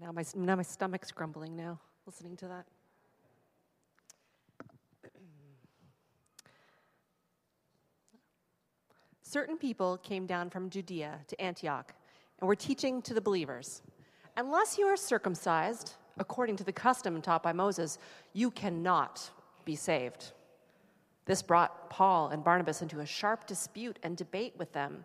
Now my, now my stomach's grumbling now, listening to that. Certain people came down from Judea to Antioch and were teaching to the believers Unless you are circumcised, according to the custom taught by Moses, you cannot be saved. This brought Paul and Barnabas into a sharp dispute and debate with them.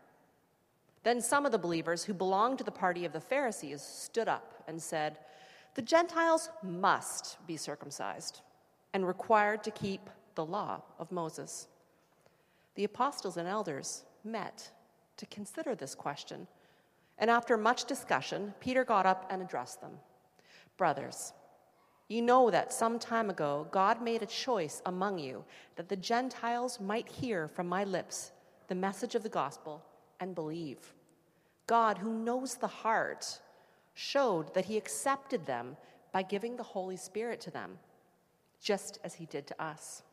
Then some of the believers who belonged to the party of the Pharisees stood up and said, The Gentiles must be circumcised and required to keep the law of Moses. The apostles and elders met to consider this question. And after much discussion, Peter got up and addressed them Brothers, you know that some time ago God made a choice among you that the Gentiles might hear from my lips the message of the gospel and believe. God, who knows the heart, showed that he accepted them by giving the Holy Spirit to them, just as he did to us.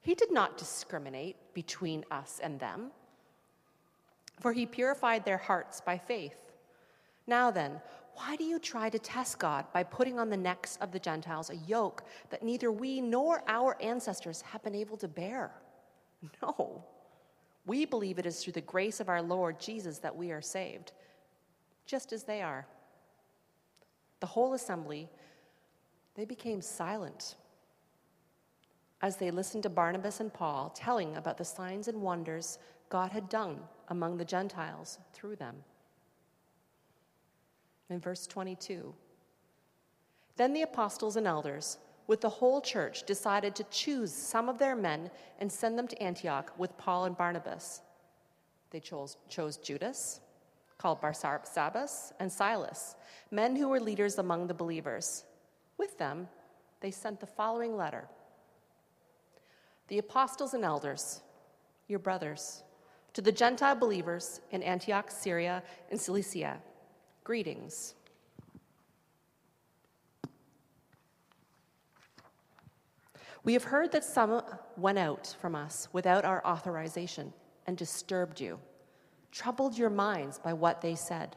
He did not discriminate between us and them, for he purified their hearts by faith. Now then, why do you try to test God by putting on the necks of the Gentiles a yoke that neither we nor our ancestors have been able to bear? No. We believe it is through the grace of our Lord Jesus that we are saved, just as they are. The whole assembly, they became silent as they listened to Barnabas and Paul telling about the signs and wonders God had done among the Gentiles through them. In verse 22, then the apostles and elders with the whole church, decided to choose some of their men and send them to Antioch with Paul and Barnabas. They chose, chose Judas, called Barsabbas, and Silas, men who were leaders among the believers. With them, they sent the following letter The apostles and elders, your brothers, to the Gentile believers in Antioch, Syria, and Cilicia, greetings. We have heard that some went out from us without our authorization and disturbed you, troubled your minds by what they said.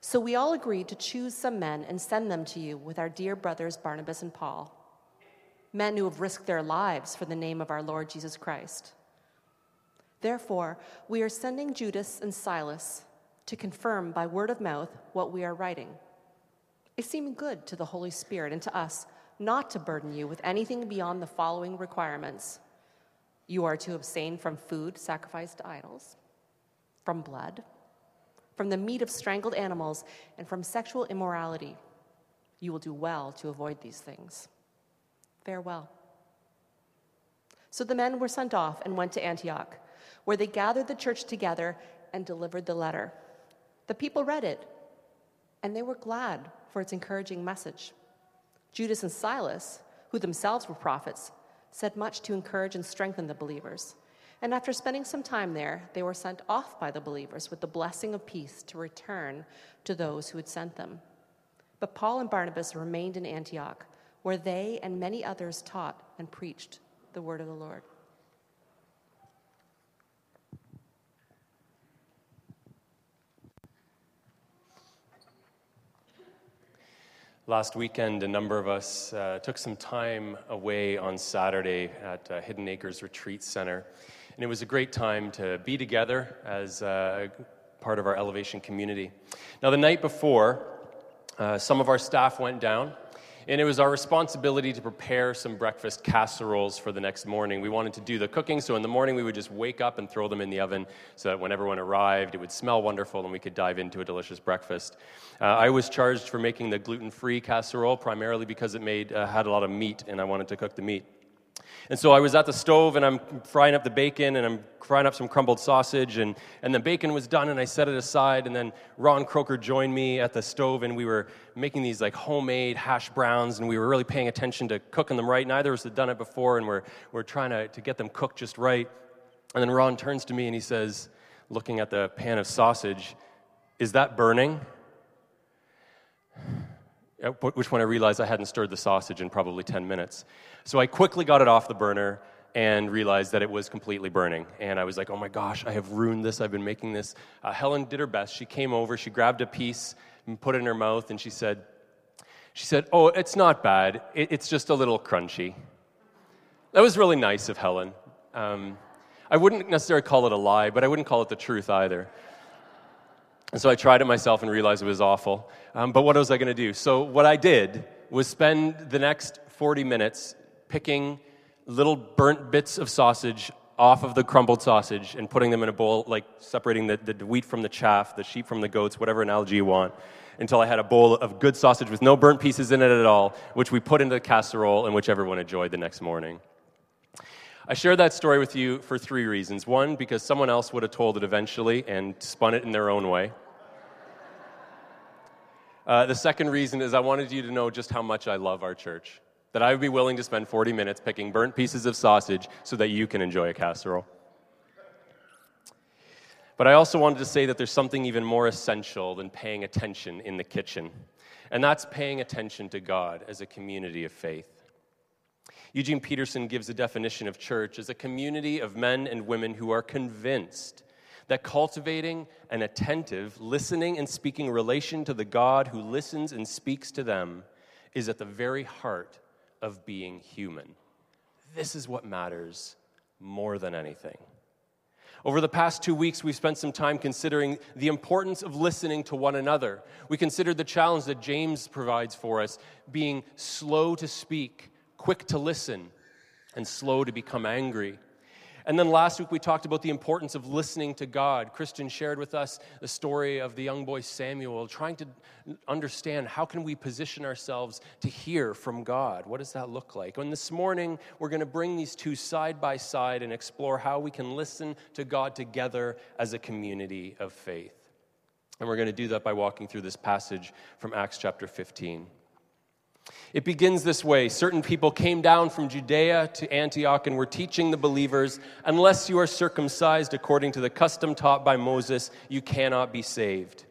So we all agreed to choose some men and send them to you with our dear brothers Barnabas and Paul, men who have risked their lives for the name of our Lord Jesus Christ. Therefore, we are sending Judas and Silas to confirm by word of mouth what we are writing. It seemed good to the Holy Spirit and to us not to burden you with anything beyond the following requirements. You are to abstain from food sacrificed to idols, from blood, from the meat of strangled animals, and from sexual immorality. You will do well to avoid these things. Farewell. So the men were sent off and went to Antioch, where they gathered the church together and delivered the letter. The people read it, and they were glad for its encouraging message. Judas and Silas, who themselves were prophets, said much to encourage and strengthen the believers. And after spending some time there, they were sent off by the believers with the blessing of peace to return to those who had sent them. But Paul and Barnabas remained in Antioch, where they and many others taught and preached the word of the Lord. Last weekend, a number of us uh, took some time away on Saturday at uh, Hidden Acres Retreat Center. And it was a great time to be together as uh, part of our elevation community. Now, the night before, uh, some of our staff went down and it was our responsibility to prepare some breakfast casseroles for the next morning. We wanted to do the cooking, so in the morning we would just wake up and throw them in the oven so that when everyone arrived, it would smell wonderful and we could dive into a delicious breakfast. Uh, I was charged for making the gluten free casserole primarily because it made, uh, had a lot of meat and I wanted to cook the meat. And so I was at the stove and I'm frying up the bacon and I'm frying up some crumbled sausage and, and the bacon was done and I set it aside and then Ron Croker joined me at the stove and we were making these like homemade hash browns and we were really paying attention to cooking them right. Neither of us had done it before and we're, we're trying to, to get them cooked just right. And then Ron turns to me and he says, looking at the pan of sausage, is that burning? At which point I realized I hadn't stirred the sausage in probably 10 minutes. So I quickly got it off the burner and realized that it was completely burning. And I was like, oh my gosh, I have ruined this. I've been making this. Uh, Helen did her best. She came over, she grabbed a piece and put it in her mouth, and she said, she said, oh, it's not bad. It, it's just a little crunchy. That was really nice of Helen. Um, I wouldn't necessarily call it a lie, but I wouldn't call it the truth either. And so I tried it myself and realized it was awful. Um, but what was I going to do? So what I did was spend the next 40 minutes picking little burnt bits of sausage off of the crumbled sausage and putting them in a bowl, like separating the, the wheat from the chaff, the sheep from the goats, whatever analogy you want, until I had a bowl of good sausage with no burnt pieces in it at all, which we put into the casserole and which everyone enjoyed the next morning. I share that story with you for three reasons. One, because someone else would have told it eventually and spun it in their own way. Uh, the second reason is I wanted you to know just how much I love our church. That I would be willing to spend 40 minutes picking burnt pieces of sausage so that you can enjoy a casserole. But I also wanted to say that there's something even more essential than paying attention in the kitchen, and that's paying attention to God as a community of faith. Eugene Peterson gives a definition of church as a community of men and women who are convinced that cultivating an attentive, listening and speaking relation to the God who listens and speaks to them is at the very heart of being human. This is what matters more than anything. Over the past two weeks, we've spent some time considering the importance of listening to one another. We considered the challenge that James provides for us being slow to speak, quick to listen, and slow to become angry. And then last week we talked about the importance of listening to God. Christian shared with us the story of the young boy Samuel, trying to understand how can we position ourselves to hear from God? What does that look like? And this morning we're going to bring these two side by side and explore how we can listen to God together as a community of faith. And we're going to do that by walking through this passage from Acts chapter 15. It begins this way Certain people came down from Judea to Antioch and were teaching the believers, unless you are circumcised according to the custom taught by Moses, you cannot be saved.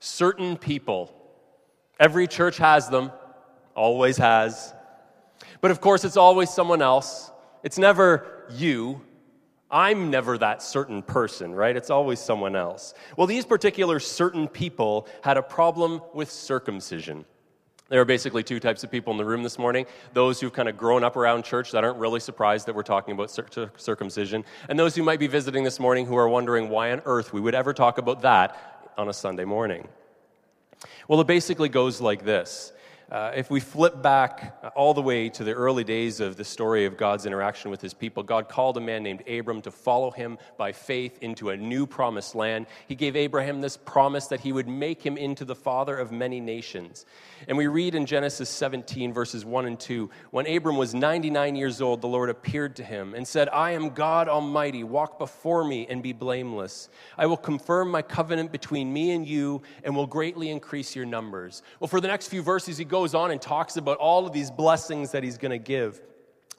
Certain people. Every church has them, always has. But of course, it's always someone else. It's never you. I'm never that certain person, right? It's always someone else. Well, these particular certain people had a problem with circumcision. There are basically two types of people in the room this morning. Those who've kind of grown up around church that aren't really surprised that we're talking about circumcision, and those who might be visiting this morning who are wondering why on earth we would ever talk about that on a Sunday morning. Well, it basically goes like this uh, if we flip back all the way to the early days of the story of God's interaction with his people, God called a man named Abram to follow him by faith into a new promised land. He gave Abraham this promise that he would make him into the father of many nations. And we read in Genesis 17, verses 1 and 2 when Abram was 99 years old, the Lord appeared to him and said, I am God Almighty. Walk before me and be blameless. I will confirm my covenant between me and you and will greatly increase your numbers. Well, for the next few verses, he goes on and talks about all of these blessings that he's going to give.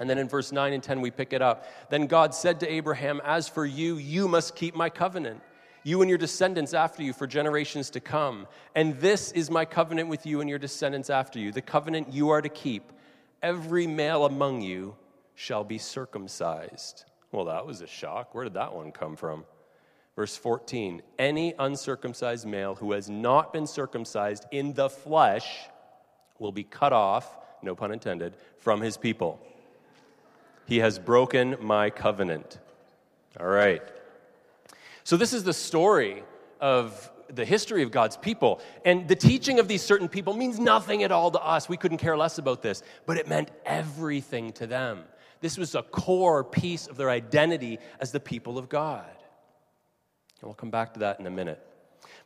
And then in verse 9 and 10, we pick it up. Then God said to Abraham, As for you, you must keep my covenant, you and your descendants after you for generations to come. And this is my covenant with you and your descendants after you, the covenant you are to keep. Every male among you shall be circumcised. Well, that was a shock. Where did that one come from? Verse 14 Any uncircumcised male who has not been circumcised in the flesh will be cut off, no pun intended, from his people. He has broken my covenant. All right. So, this is the story of the history of God's people. And the teaching of these certain people means nothing at all to us. We couldn't care less about this, but it meant everything to them. This was a core piece of their identity as the people of God. And we'll come back to that in a minute.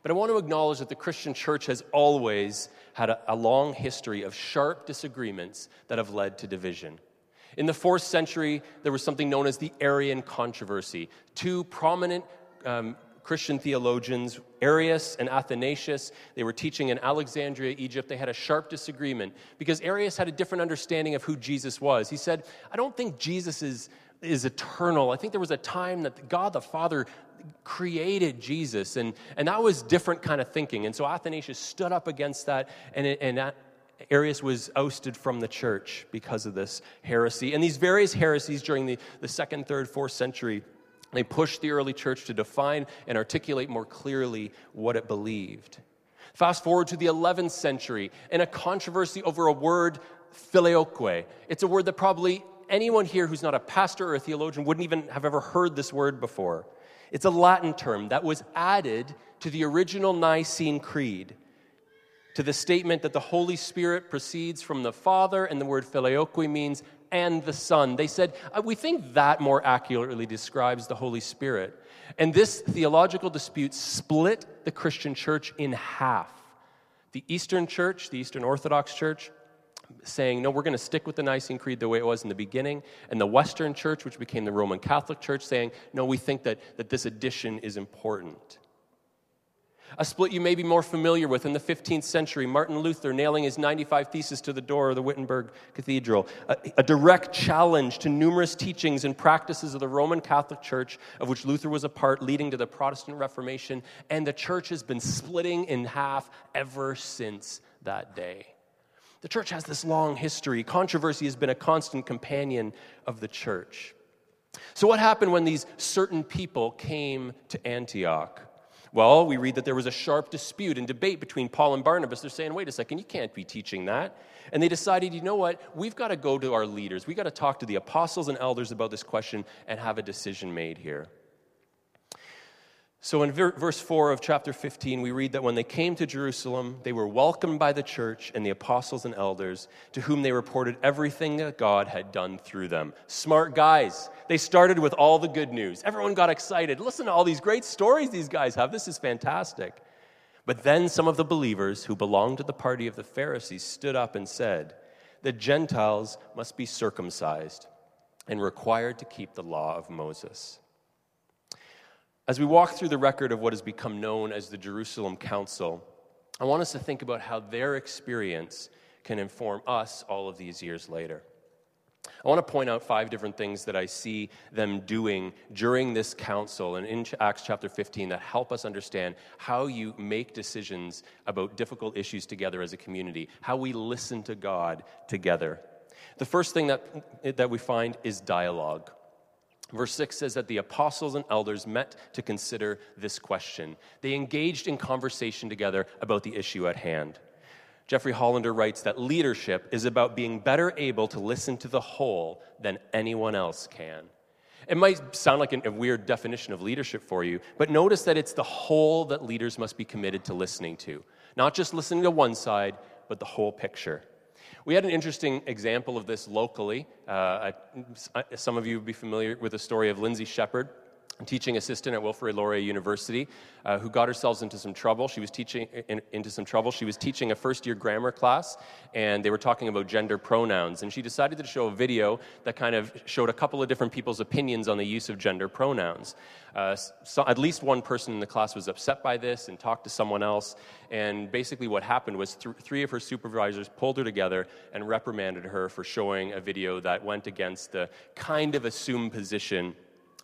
But I want to acknowledge that the Christian church has always had a, a long history of sharp disagreements that have led to division. In the fourth century, there was something known as the Arian controversy. Two prominent um, Christian theologians, Arius and Athanasius, they were teaching in Alexandria, Egypt. They had a sharp disagreement because Arius had a different understanding of who Jesus was. He said, I don't think Jesus is, is eternal. I think there was a time that God the Father created Jesus, and, and that was different kind of thinking. And so Athanasius stood up against that, and, it, and that, Arius was ousted from the church because of this heresy. And these various heresies during the, the second, third, fourth century, they pushed the early church to define and articulate more clearly what it believed. Fast forward to the 11th century, and a controversy over a word, filioque. It's a word that probably anyone here who's not a pastor or a theologian wouldn't even have ever heard this word before. It's a Latin term that was added to the original Nicene Creed to the statement that the Holy Spirit proceeds from the Father, and the word filioque means and the Son. They said, uh, we think that more accurately describes the Holy Spirit. And this theological dispute split the Christian church in half. The Eastern Church, the Eastern Orthodox Church, saying, no, we're going to stick with the Nicene Creed the way it was in the beginning. And the Western Church, which became the Roman Catholic Church, saying, no, we think that, that this addition is important. A split you may be more familiar with in the 15th century, Martin Luther nailing his 95 Theses to the door of the Wittenberg Cathedral. A, a, direct challenge to numerous teachings and practices of the Roman Catholic Church, of which Luther was a part, leading to the Protestant Reformation. And the church has been splitting in half ever since that day. The church has this long history. Controversy has been a constant companion of the church. So, what happened when these certain people came to Antioch? Well, we read that there was a sharp dispute and debate between Paul and Barnabas. They're saying, wait a second, you can't be teaching that. And they decided, you know what? We've got to go to our leaders. We've got to talk to the apostles and elders about this question and have a decision made here. So in verse 4 of chapter 15, we read that when they came to Jerusalem, they were welcomed by the church and the apostles and elders, to whom they reported everything that God had done through them. Smart guys. They started with all the good news. Everyone got excited. Listen to all these great stories these guys have. This is fantastic. But then some of the believers who belonged to the party of the Pharisees stood up and said, The Gentiles must be circumcised and required to keep the law of Moses. As we walk through the record of what has become known as the Jerusalem Council, I want us to think about how their experience can inform us all of these years later. I want to point out five different things that I see them doing during this council and in Acts chapter 15 that help us understand how you make decisions about difficult issues together as a community, how we listen to God together. The first thing that, that we find is dialogue. Verse 6 says that the apostles and elders met to consider this question. They engaged in conversation together about the issue at hand. Jeffrey Hollander writes that leadership is about being better able to listen to the whole than anyone else can. It might sound like a weird definition of leadership for you, but notice that it's the whole that leaders must be committed to listening to. Not just listening to one side, but the whole picture. We had an interesting example of this locally. Uh, some of you would be familiar with the story of Lindsay Shepherd, teaching assistant at Wilfrid Laurier University, uh, who got herself into some trouble. She was teaching in, into some trouble. She was teaching a first year grammar class, and they were talking about gender pronouns. And she decided to show a video that kind of showed a couple of different people's opinions on the use of gender pronouns. Uh, so at least one person in the class was upset by this and talked to someone else. And basically, what happened was th- three of her supervisors pulled her together and reprimanded her for showing a video that went against the kind of assumed position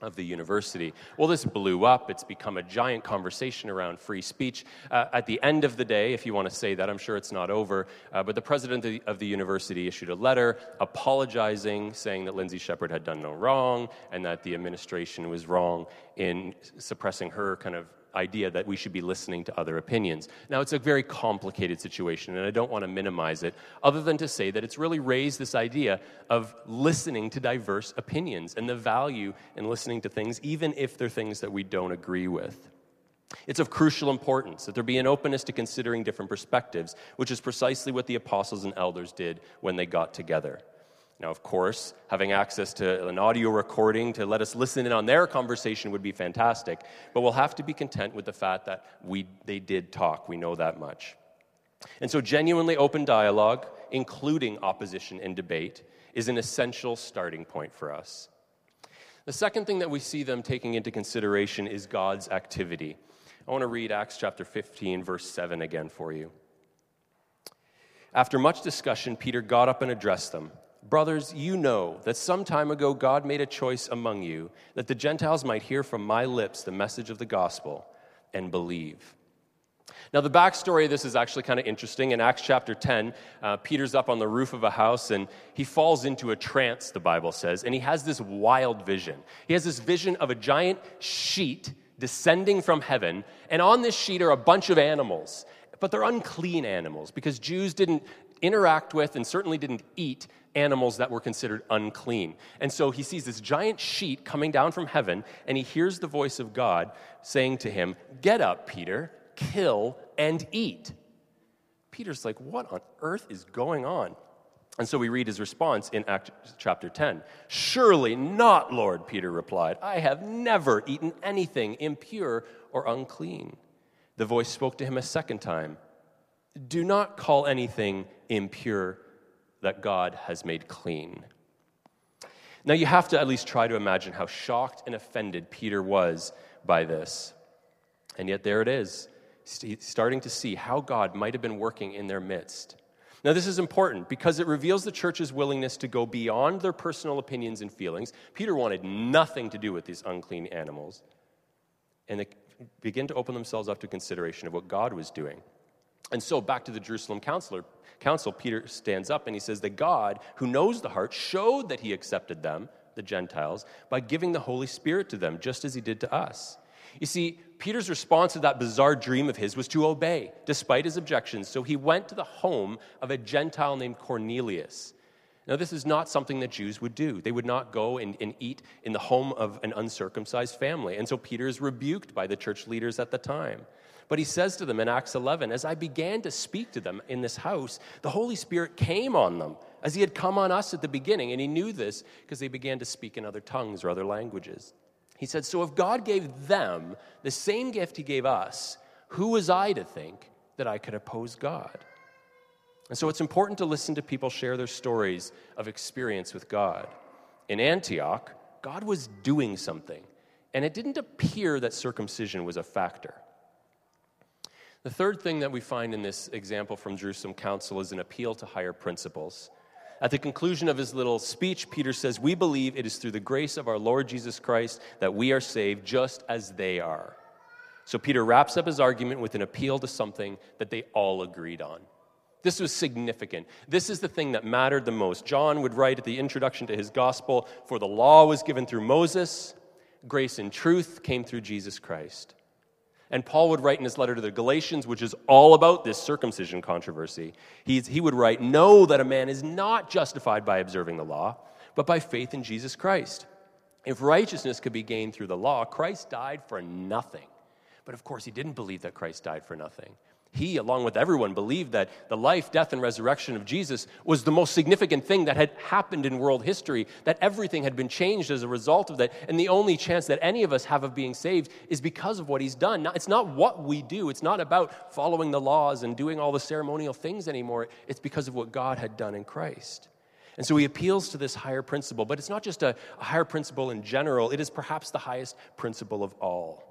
of the university. Well, this blew up. It's become a giant conversation around free speech. Uh, at the end of the day, if you want to say that, I'm sure it's not over, uh, but the president of the, of the, university issued a letter apologizing, saying that Lindsay Shepherd had done no wrong and that the administration was wrong in suppressing her kind of idea that we should be listening to other opinions. Now, it's a very complicated situation, and I don't want to minimize it, other than to say that it's really raised this idea of listening to diverse opinions and the value in listening to things, even if they're things that we don't agree with. It's of crucial importance that there be an openness to considering different perspectives, which is precisely what the apostles and elders did when they got together. Now, of course, having access to an audio recording to let us listen in on their conversation would be fantastic, but we'll have to be content with the fact that we, they did talk. We know that much. And so, genuinely open dialogue including opposition and debate, is an essential starting point for us. The second thing that we see them taking into consideration is God's activity. I want to read Acts chapter 15, verse 7 again for you. After much discussion, Peter got up and addressed them. Brothers, you know that some time ago God made a choice among you that the Gentiles might hear from my lips the message of the gospel and believe. Now, the backstory of this is actually kind of interesting. In Acts chapter 10, uh, Peter's up on the roof of a house and he falls into a trance, the Bible says, and he has this wild vision. He has this vision of a giant sheet descending from heaven, and on this sheet are a bunch of animals, but they're unclean animals because Jews didn't interact with and certainly didn't eat animals that were considered unclean. And so he sees this giant sheet coming down from heaven, and he hears the voice of God saying to him, Get up, Peter kill, and eat. Peter's like, What on earth is going on? And so we read his response in Act chapter 10. Surely not, Lord, Peter replied. I have never eaten anything impure or unclean. The voice spoke to him a second time Do not call anything impure that God has made clean. Now, you have to at least try to imagine how shocked and offended Peter was by this. And yet, there it is starting to see how God might have been working in their midst. Now, this is important because it reveals the church's willingness to go beyond their personal opinions and feelings. Peter wanted nothing to do with these unclean animals. And they begin to open themselves up to consideration of what God was doing. And so, back to the Jerusalem counselor, council, Peter stands up and he says that God, who knows the heart, showed that he accepted them, the Gentiles, by giving the Holy Spirit to them, just as he did to us. You see, Peter's response to that bizarre dream of his was to obey, despite his objections. So he went to the home of a Gentile named Cornelius. Now, this is not something that Jews would do. They would not go and, and eat in the home of an uncircumcised family. And so Peter is rebuked by the church leaders at the time. But he says to them in Acts 11, As I began to speak to them in this house, the Holy Spirit came on them, as he had come on us at the beginning. And he knew this because they began to speak in other tongues or other languages. He said, So if God gave them the same gift he gave us, who was I to think that I could oppose God? And so it's important to listen to people share their stories of experience with God. In Antioch, God was doing something, and it didn't appear that circumcision was a factor. The third thing that we find in this example from Jerusalem Council is an appeal to higher principles. At the conclusion of his little speech, Peter says, We believe it is through the grace of our Lord Jesus Christ that we are saved just as they are. So Peter wraps up his argument with an appeal to something that they all agreed on. This was significant. This is the thing that mattered the most. John would write at the introduction to his gospel For the law was given through Moses, grace and truth came through Jesus Christ. And Paul would write in his letter to the Galatians, which is all about this circumcision controversy, He's, he would write, Know that a man is not justified by observing the law, but by faith in Jesus Christ. If righteousness could be gained through the law, Christ died for nothing. But of course, he didn't believe that Christ died for nothing he, along with everyone, believed that the life, death, and resurrection of Jesus was the most significant thing that had happened in world history, that everything had been changed as a result of that. And the only chance that any of us have of being saved is because of what he's done. It's not what we do, it's not about following the laws and doing all the ceremonial things anymore. It's because of what God had done in Christ. And so he appeals to this higher principle, but it's not just a, higher principle in general, it is perhaps the highest principle of all.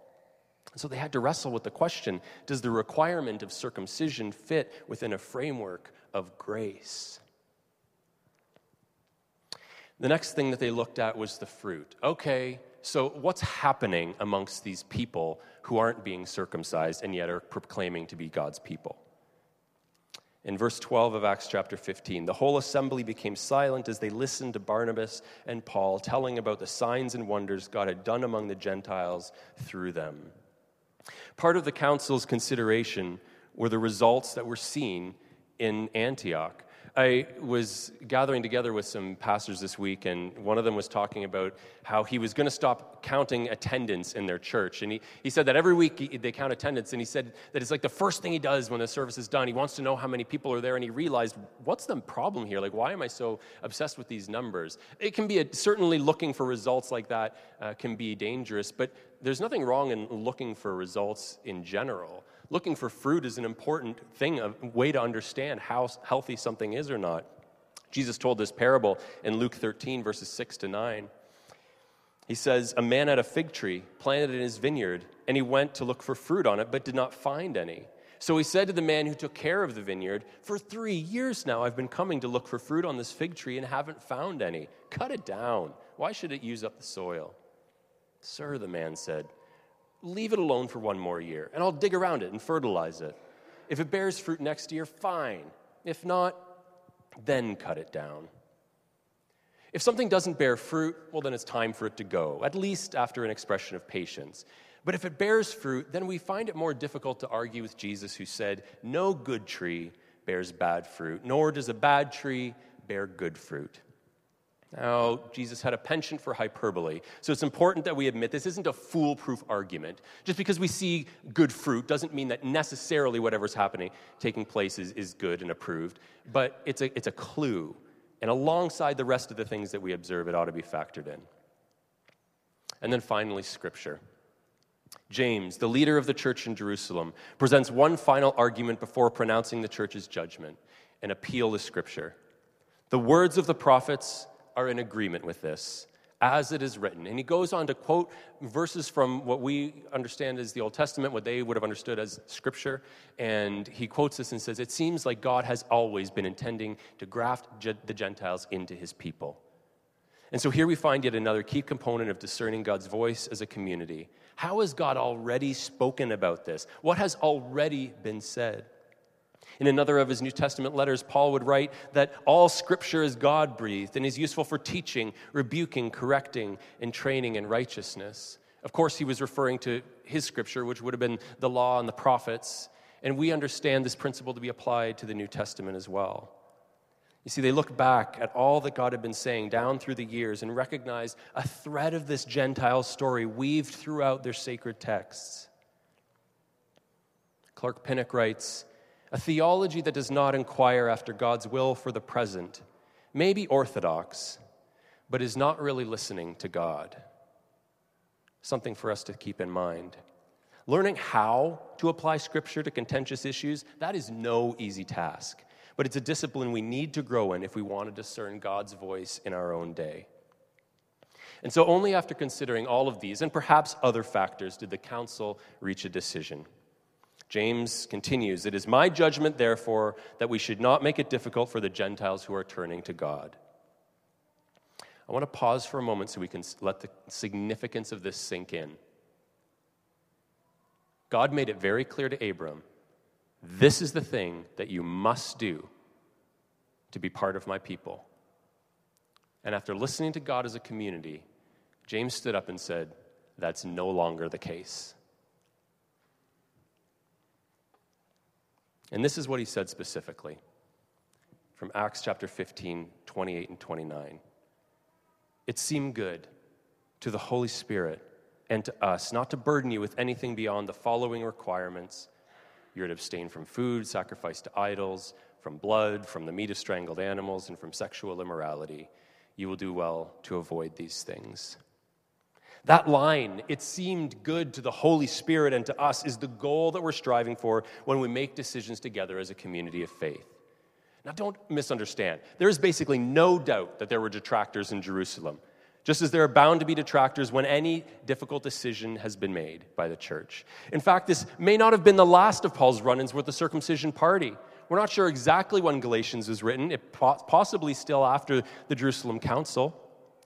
So they had to wrestle with the question does the requirement of circumcision fit within a framework of grace? The next thing that they looked at was the fruit. Okay, so what's happening amongst these people who aren't being circumcised and yet are proclaiming to be God's people? In verse 12 of Acts chapter 15, the whole assembly became silent as they listened to Barnabas and Paul telling about the signs and wonders God had done among the Gentiles through them. Part of the council's consideration were the results that were seen in Antioch. I was gathering together with some pastors this week, and one of them was talking about how he was going to stop counting attendance in their church. And he, he said that every week he, they count attendance, and he said that it's like the first thing he does when the service is done. He wants to know how many people are there, and he realized, what's the problem here? Like, why am I so obsessed with these numbers? It can be a, certainly looking for results like that uh, can be dangerous, but there's nothing wrong in looking for results in general. Looking for fruit is an important thing, a way to understand how healthy something is or not. Jesus told this parable in Luke 13, verses 6 to 9. He says, A man had a fig tree planted in his vineyard, and he went to look for fruit on it, but did not find any. So he said to the man who took care of the vineyard, For three years now I've been coming to look for fruit on this fig tree and haven't found any. Cut it down. Why should it use up the soil? Sir, the man said, Leave it alone for one more year, and I'll dig around it and fertilize it. If it bears fruit next year, fine. If not, then cut it down. If something doesn't bear fruit, well, then it's time for it to go, at least after an expression of patience. But if it bears fruit, then we find it more difficult to argue with Jesus, who said, No good tree bears bad fruit, nor does a bad tree bear good fruit. Now, Jesus had a penchant for hyperbole, so it's important that we admit this isn't a foolproof argument. Just because we see good fruit doesn't mean that necessarily whatever's happening, taking place, is, is good and approved, but it's a, it's a clue. And alongside the rest of the things that we observe, it ought to be factored in. And then finally, Scripture. James, the leader of the church in Jerusalem, presents one final argument before pronouncing the church's judgment an appeal to Scripture. The words of the prophets are in agreement with this, as it is written. And he goes on to quote verses from what we understand as the Old Testament, what they would have understood as Scripture. And he quotes this and says, It seems like God has always been intending to graft the Gentiles into his people. And so here we find yet another key component of discerning God's voice as a community. How has God already spoken about this? What has already been said? In another of his New Testament letters, Paul would write that all scripture is God breathed and is useful for teaching, rebuking, correcting, and training in righteousness. Of course, he was referring to his scripture, which would have been the law and the prophets. And we understand this principle to be applied to the New Testament as well. You see, they look back at all that God had been saying down through the years and recognize a thread of this Gentile story weaved throughout their sacred texts. Clark Pinnock writes, a theology that does not inquire after God's will for the present may be orthodox, but is not really listening to God. Something for us to keep in mind. Learning how to apply Scripture to contentious issues, that is no easy task, but it's a discipline we need to grow in if we want to discern God's voice in our own day. And so, only after considering all of these and perhaps other factors did the council reach a decision. James continues It is my judgment, therefore, that we should not make it difficult for the Gentiles who are turning to God. I want to pause for a moment so we can let the significance of this sink in. God made it very clear to Abram this is the thing that you must do to be part of my people. And after listening to God as a community, James stood up and said, That's no longer the case. And this is what he said specifically from Acts chapter 15, 28 and 29. It seemed good to the Holy Spirit and to us not to burden you with anything beyond the following requirements. You're to abstain from food sacrificed to idols, from blood, from the meat of strangled animals, and from sexual immorality. You will do well to avoid these things. That line, it seemed good to the Holy Spirit and to us, is the goal that we're striving for when we make decisions together as a community of faith. Now, don't misunderstand. There is basically no doubt that there were detractors in Jerusalem, just as there are bound to be detractors when any difficult decision has been made by the church. In fact, this may not have been the last of Paul's run ins with the circumcision party. We're not sure exactly when Galatians was written, it possibly still after the Jerusalem Council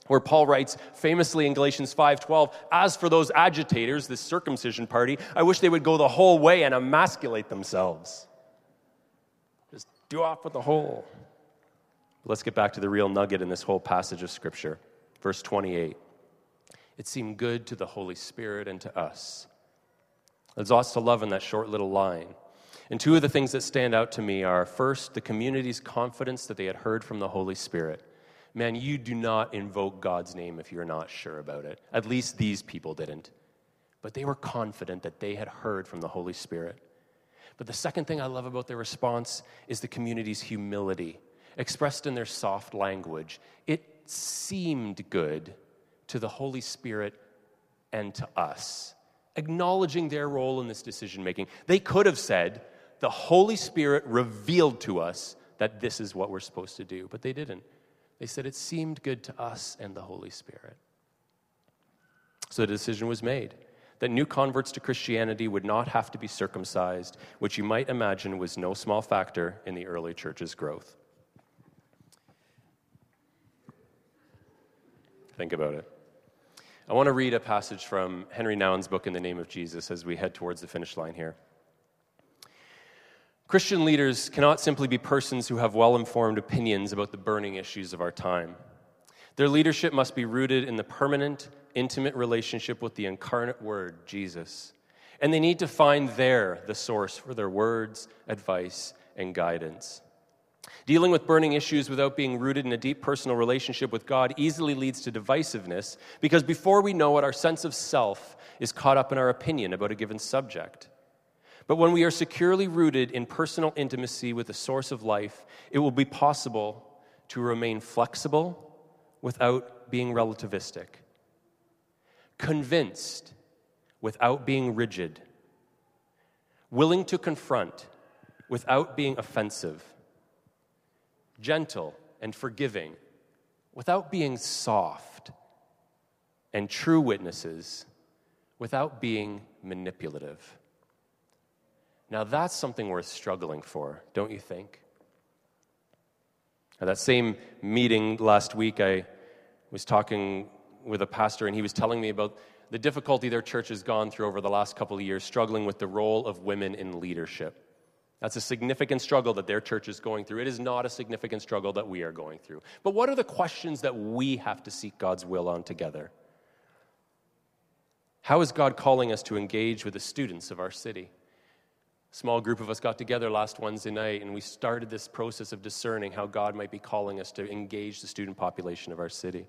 where Paul writes famously in Galatians 5:12, "As for those agitators, this circumcision party, I wish they would go the whole way and emasculate themselves." Just do off with the whole. Let's get back to the real nugget in this whole passage of scripture. Verse 28. It seemed good to the Holy Spirit and to us. There's lots to love in that short little line. And two of the things that stand out to me are first, the community's confidence that they had heard from the Holy Spirit man, you do not invoke God's name if you're not sure about it. At least these people didn't. But they were confident that they had heard from the Holy Spirit. But the second thing I love about their response is the community's humility, expressed in their soft language. It seemed good to the Holy Spirit and to us. acknowledging their role in this decision making. They could have said, The Holy Spirit revealed to us that this is what we're supposed to do, but they didn't. They said it seemed good to us and the Holy Spirit. So the decision was made that new converts to Christianity would not have to be circumcised, which you might imagine was no small factor in the early church's growth. Think about it. I want to read a passage from Henry Nouwen's book, In the Name of Jesus, as we head towards the finish line here. Christian leaders cannot simply be persons who have well informed opinions about the burning issues of our time. Their leadership must be rooted in the permanent, intimate relationship with the incarnate Word, Jesus. And they need to find there the source for their words, advice, and guidance. Dealing with burning issues without being rooted in a deep personal relationship with God easily leads to divisiveness because before we know it, our sense of self is caught up in our opinion about a given subject. But when we are securely rooted in personal intimacy with the source of life, it will be possible to remain flexible without being relativistic, convinced without being rigid, willing to confront without being offensive gentle and forgiving without being soft, and true witnesses without being manipulative. Now, that's something worth struggling for, don't you think? At that same meeting last week, I was talking with a pastor, and he was telling me about the difficulty their church has gone through over the last couple of years, struggling with the role of women in leadership. That's a significant struggle that their church is going through. It is not a significant struggle that we are going through. But what are the questions that we have to seek God's will on together? How is God calling us to engage with the students of our city? Small group of us got together last Wednesday night and we started this process of discerning how God might be calling us to engage the student population of our city.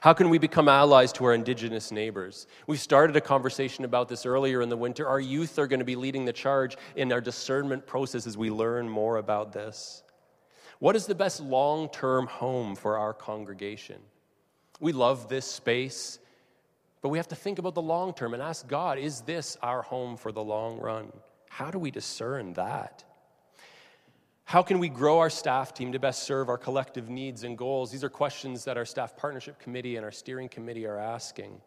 How can we become allies to our indigenous neighbors? We started a conversation about this earlier in the winter. Our youth are going to be leading the charge in our discernment process as we learn more about this. What is the best long term home for our congregation? We love this space, but we have to think about the long term and ask God, is this our home for the long run? How do we discern that? How can we grow our staff team to best serve our collective needs and goals? These are questions that our staff partnership committee and our steering committee are asking.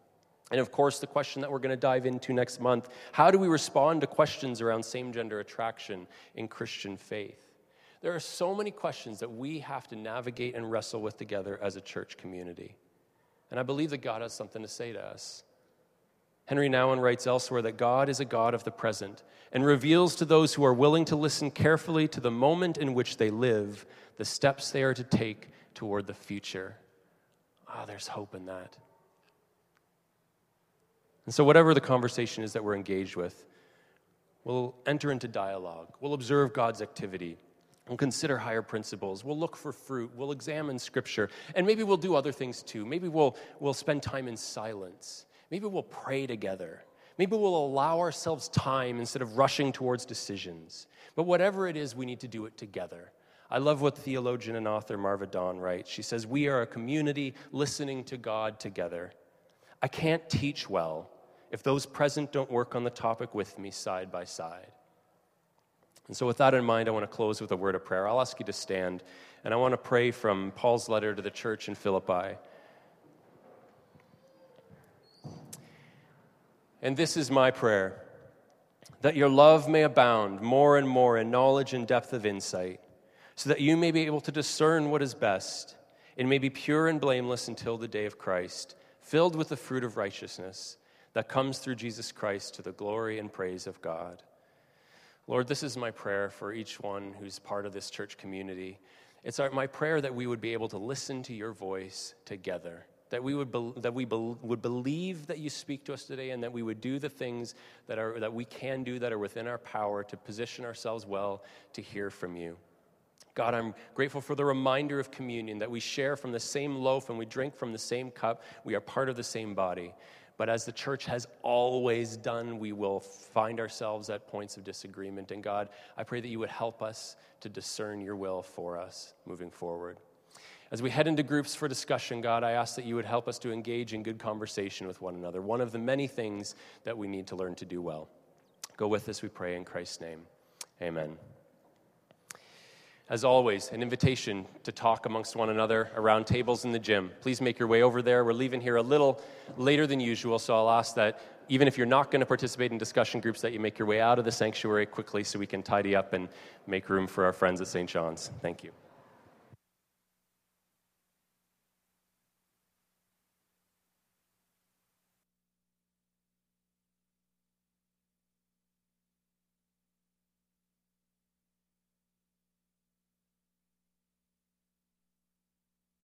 And of course, the question that we're going to dive into next month how do we respond to questions around same gender attraction in Christian faith? There are so many questions that we have to navigate and wrestle with together as a church community. And I believe that God has something to say to us. Henry Nouwen writes elsewhere that God is a God of the present and reveals to those who are willing to listen carefully to the moment in which they live the steps they are to take toward the future. Ah, oh, there's hope in that. And so, whatever the conversation is that we're engaged with, we'll enter into dialogue, we'll observe God's activity. We'll consider higher principles. We'll look for fruit. We'll examine scripture. And maybe we'll do other things too. Maybe we'll, we'll spend time in silence. Maybe we'll pray together. Maybe we'll allow ourselves time instead of rushing towards decisions. But whatever it is, we need to do it together. I love what theologian and author Marva Dawn writes. She says, We are a community listening to God together. I can't teach well if those present don't work on the topic with me side by side. And so, with that in mind, I want to close with a word of prayer. I'll ask you to stand, and I want to pray from Paul's letter to the church in Philippi. And this is my prayer that your love may abound more and more in knowledge and depth of insight, so that you may be able to discern what is best and may be pure and blameless until the day of Christ, filled with the fruit of righteousness that comes through Jesus Christ to the glory and praise of God. Lord, this is my prayer for each one who's part of this church community. It's our, my prayer that we would be able to listen to your voice together that we would, be, that we be, would believe that you speak to us today and that we would do the things that, are, that we can do that are within our power to position ourselves well to hear from you. God, I'm grateful for the reminder of communion that we share from the same loaf and we drink from the same cup. We are part of the same body. But as the church has always done, we will find ourselves at points of disagreement. And God, I pray that you would help us to discern your will for us moving forward. As we head into groups for discussion, God, I ask that you would help us to engage in good conversation with one another, one of the many things that we need to learn to do well. Go with us, we pray, in Christ's name. Amen. As always, an invitation to talk amongst one another around tables in the gym. Please make your way over there. We're leaving here a little later than usual, so I'll ask that even if you're not going to participate in discussion groups, that you make your way out of the sanctuary quickly so we can tidy up and make room for our friends at St. John's. Thank you.